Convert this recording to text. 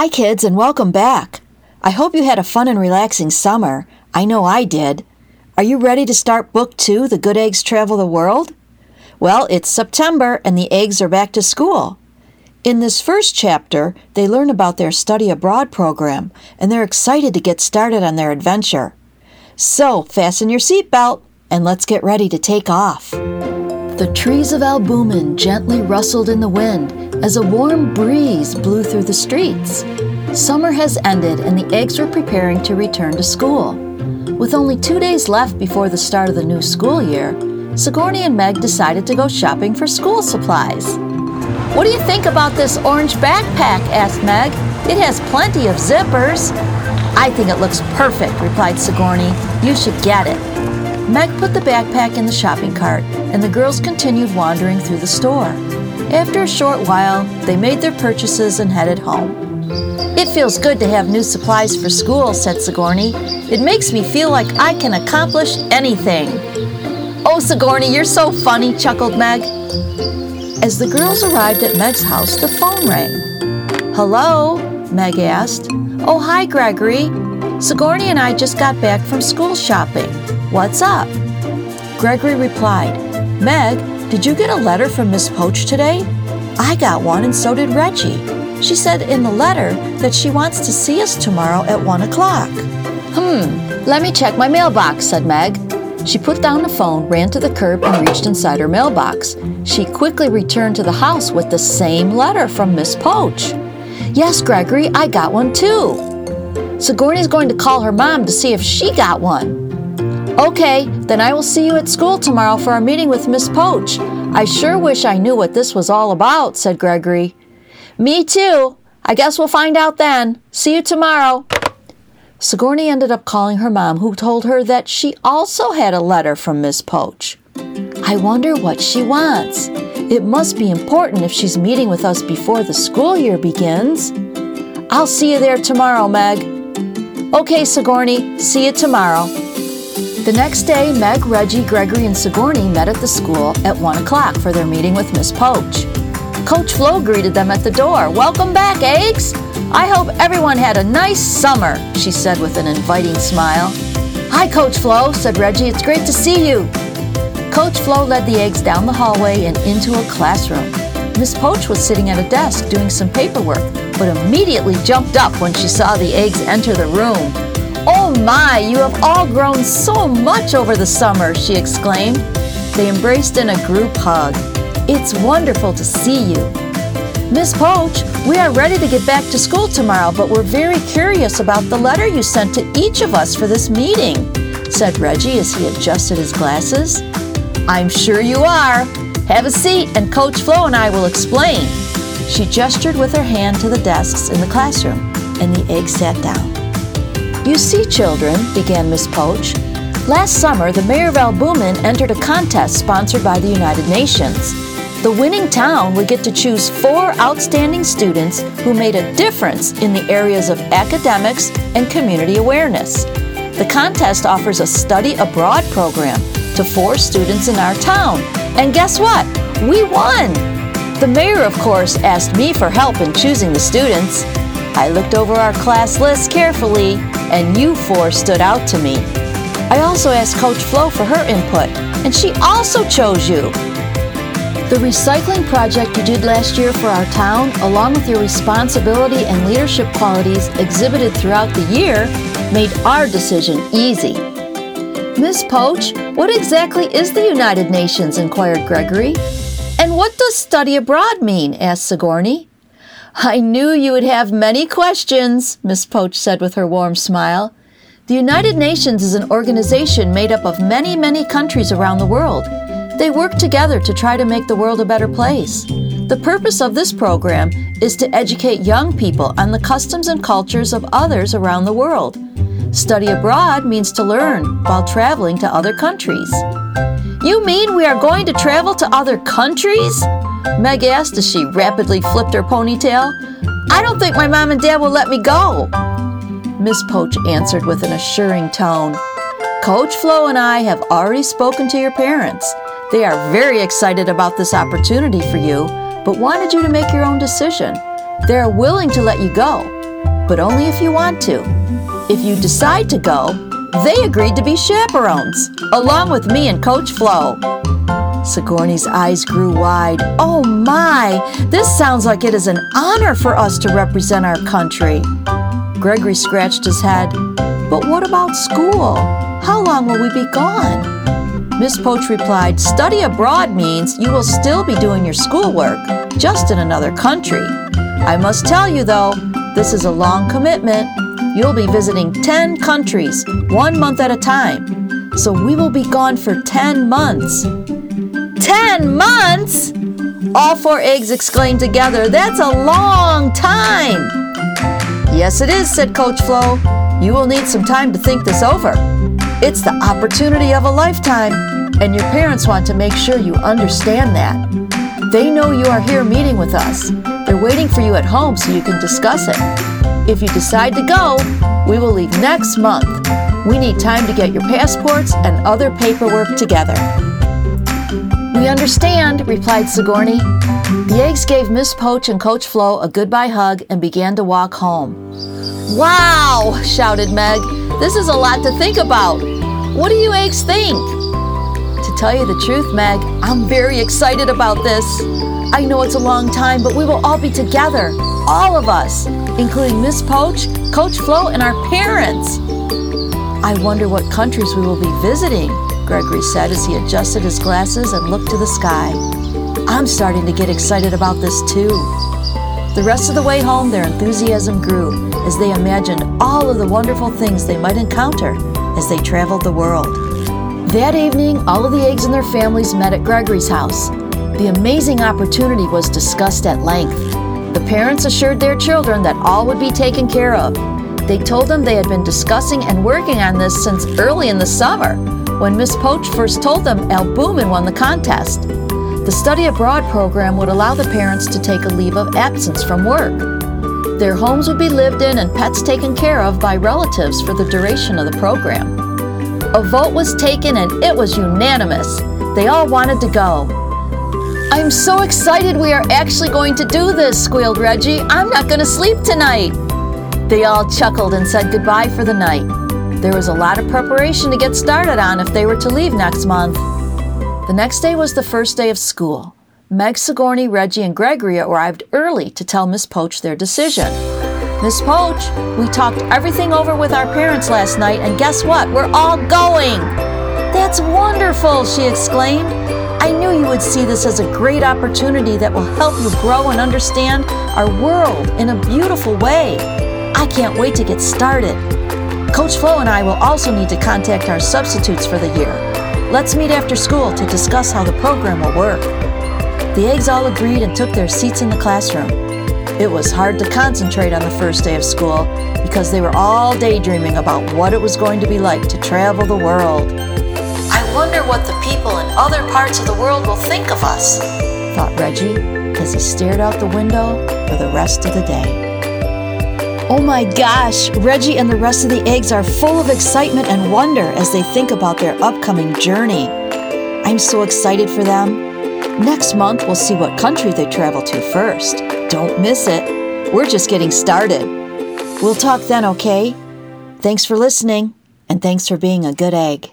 Hi, kids, and welcome back. I hope you had a fun and relaxing summer. I know I did. Are you ready to start Book Two The Good Eggs Travel the World? Well, it's September and the eggs are back to school. In this first chapter, they learn about their study abroad program and they're excited to get started on their adventure. So, fasten your seatbelt and let's get ready to take off. The trees of Albumen gently rustled in the wind as a warm breeze blew through the streets. Summer has ended and the eggs were preparing to return to school. With only two days left before the start of the new school year, Sigourney and Meg decided to go shopping for school supplies. What do you think about this orange backpack? asked Meg. It has plenty of zippers. I think it looks perfect, replied Sigourney. You should get it. Meg put the backpack in the shopping cart, and the girls continued wandering through the store. After a short while, they made their purchases and headed home. It feels good to have new supplies for school, said Sigourney. It makes me feel like I can accomplish anything. Oh, Sigourney, you're so funny, chuckled Meg. As the girls arrived at Meg's house, the phone rang. Hello? Meg asked. Oh, hi, Gregory. Sigourney and I just got back from school shopping. What's up? Gregory replied, Meg, did you get a letter from Miss Poach today? I got one and so did Reggie. She said in the letter that she wants to see us tomorrow at 1 o'clock. Hmm, let me check my mailbox, said Meg. She put down the phone, ran to the curb, and reached inside her mailbox. She quickly returned to the house with the same letter from Miss Poach. Yes, Gregory, I got one too. Sigourney's going to call her mom to see if she got one. Okay, then I will see you at school tomorrow for our meeting with Miss Poach. I sure wish I knew what this was all about, said Gregory. Me too. I guess we'll find out then. See you tomorrow. Sigourney ended up calling her mom, who told her that she also had a letter from Miss Poach. I wonder what she wants. It must be important if she's meeting with us before the school year begins. I'll see you there tomorrow, Meg. Okay, Sigourney, see you tomorrow. The next day, Meg, Reggie, Gregory, and Sigourney met at the school at 1 o'clock for their meeting with Miss Poach. Coach Flo greeted them at the door. Welcome back, Eggs! I hope everyone had a nice summer, she said with an inviting smile. Hi, Coach Flo, said Reggie. It's great to see you. Coach Flo led the eggs down the hallway and into a classroom. Miss Poach was sitting at a desk doing some paperwork, but immediately jumped up when she saw the eggs enter the room. Oh my, you have all grown so much over the summer, she exclaimed. They embraced in a group hug. It's wonderful to see you. Miss Poach, we are ready to get back to school tomorrow, but we're very curious about the letter you sent to each of us for this meeting, said Reggie as he adjusted his glasses. I'm sure you are. Have a seat, and Coach Flo and I will explain. She gestured with her hand to the desks in the classroom, and the eggs sat down. You see, children, began Miss Poach, last summer the mayor of Albumen entered a contest sponsored by the United Nations. The winning town would get to choose four outstanding students who made a difference in the areas of academics and community awareness. The contest offers a study abroad program to four students in our town. And guess what? We won! The mayor, of course, asked me for help in choosing the students. I looked over our class list carefully, and you four stood out to me. I also asked Coach Flo for her input, and she also chose you. The recycling project you did last year for our town, along with your responsibility and leadership qualities exhibited throughout the year, made our decision easy. Miss Poach, what exactly is the United Nations? inquired Gregory. And what does study abroad mean? asked Sigourney. I knew you would have many questions, Miss Poach said with her warm smile. The United Nations is an organization made up of many, many countries around the world. They work together to try to make the world a better place. The purpose of this program is to educate young people on the customs and cultures of others around the world. Study abroad means to learn while traveling to other countries. You mean we are going to travel to other countries? Meg asked as she rapidly flipped her ponytail. I don't think my mom and dad will let me go. Miss Poach answered with an assuring tone. Coach Flo and I have already spoken to your parents. They are very excited about this opportunity for you, but wanted you to make your own decision. They are willing to let you go, but only if you want to. If you decide to go, they agreed to be chaperones, along with me and Coach Flo. Sigourney's eyes grew wide. Oh my, this sounds like it is an honor for us to represent our country. Gregory scratched his head. But what about school? How long will we be gone? Miss Poach replied, Study abroad means you will still be doing your schoolwork, just in another country. I must tell you, though, this is a long commitment. You'll be visiting 10 countries, one month at a time. So we will be gone for 10 months. 10 months? All four eggs exclaimed together, That's a long time! Yes, it is, said Coach Flo. You will need some time to think this over. It's the opportunity of a lifetime, and your parents want to make sure you understand that. They know you are here meeting with us. They're waiting for you at home so you can discuss it. If you decide to go, we will leave next month. We need time to get your passports and other paperwork together. We understand, replied Sigourney. The eggs gave Miss Poach and Coach Flo a goodbye hug and began to walk home. Wow, shouted Meg. This is a lot to think about. What do you eggs think? To tell you the truth, Meg, I'm very excited about this. I know it's a long time, but we will all be together. All of us, including Miss Poach, Coach Flo, and our parents. I wonder what countries we will be visiting, Gregory said as he adjusted his glasses and looked to the sky. I'm starting to get excited about this too. The rest of the way home, their enthusiasm grew as they imagined all of the wonderful things they might encounter as they traveled the world. That evening, all of the eggs and their families met at Gregory's house. The amazing opportunity was discussed at length. The parents assured their children that all would be taken care of. They told them they had been discussing and working on this since early in the summer when Miss Poach first told them Al Booman won the contest. The study abroad program would allow the parents to take a leave of absence from work. Their homes would be lived in and pets taken care of by relatives for the duration of the program. A vote was taken and it was unanimous. They all wanted to go. I'm so excited we are actually going to do this, squealed Reggie. I'm not going to sleep tonight. They all chuckled and said goodbye for the night. There was a lot of preparation to get started on if they were to leave next month. The next day was the first day of school. Meg Sigourney, Reggie, and Gregory arrived early to tell Miss Poach their decision. Miss Poach, we talked everything over with our parents last night, and guess what? We're all going! That's wonderful, she exclaimed. I knew you would see this as a great opportunity that will help you grow and understand our world in a beautiful way. I can't wait to get started. Coach Flo and I will also need to contact our substitutes for the year. Let's meet after school to discuss how the program will work. The eggs all agreed and took their seats in the classroom. It was hard to concentrate on the first day of school because they were all daydreaming about what it was going to be like to travel the world. I wonder what the people in other parts of the world will think of us, thought Reggie as he stared out the window for the rest of the day. Oh my gosh, Reggie and the rest of the eggs are full of excitement and wonder as they think about their upcoming journey. I'm so excited for them. Next month, we'll see what country they travel to first. Don't miss it. We're just getting started. We'll talk then, okay? Thanks for listening, and thanks for being a good egg.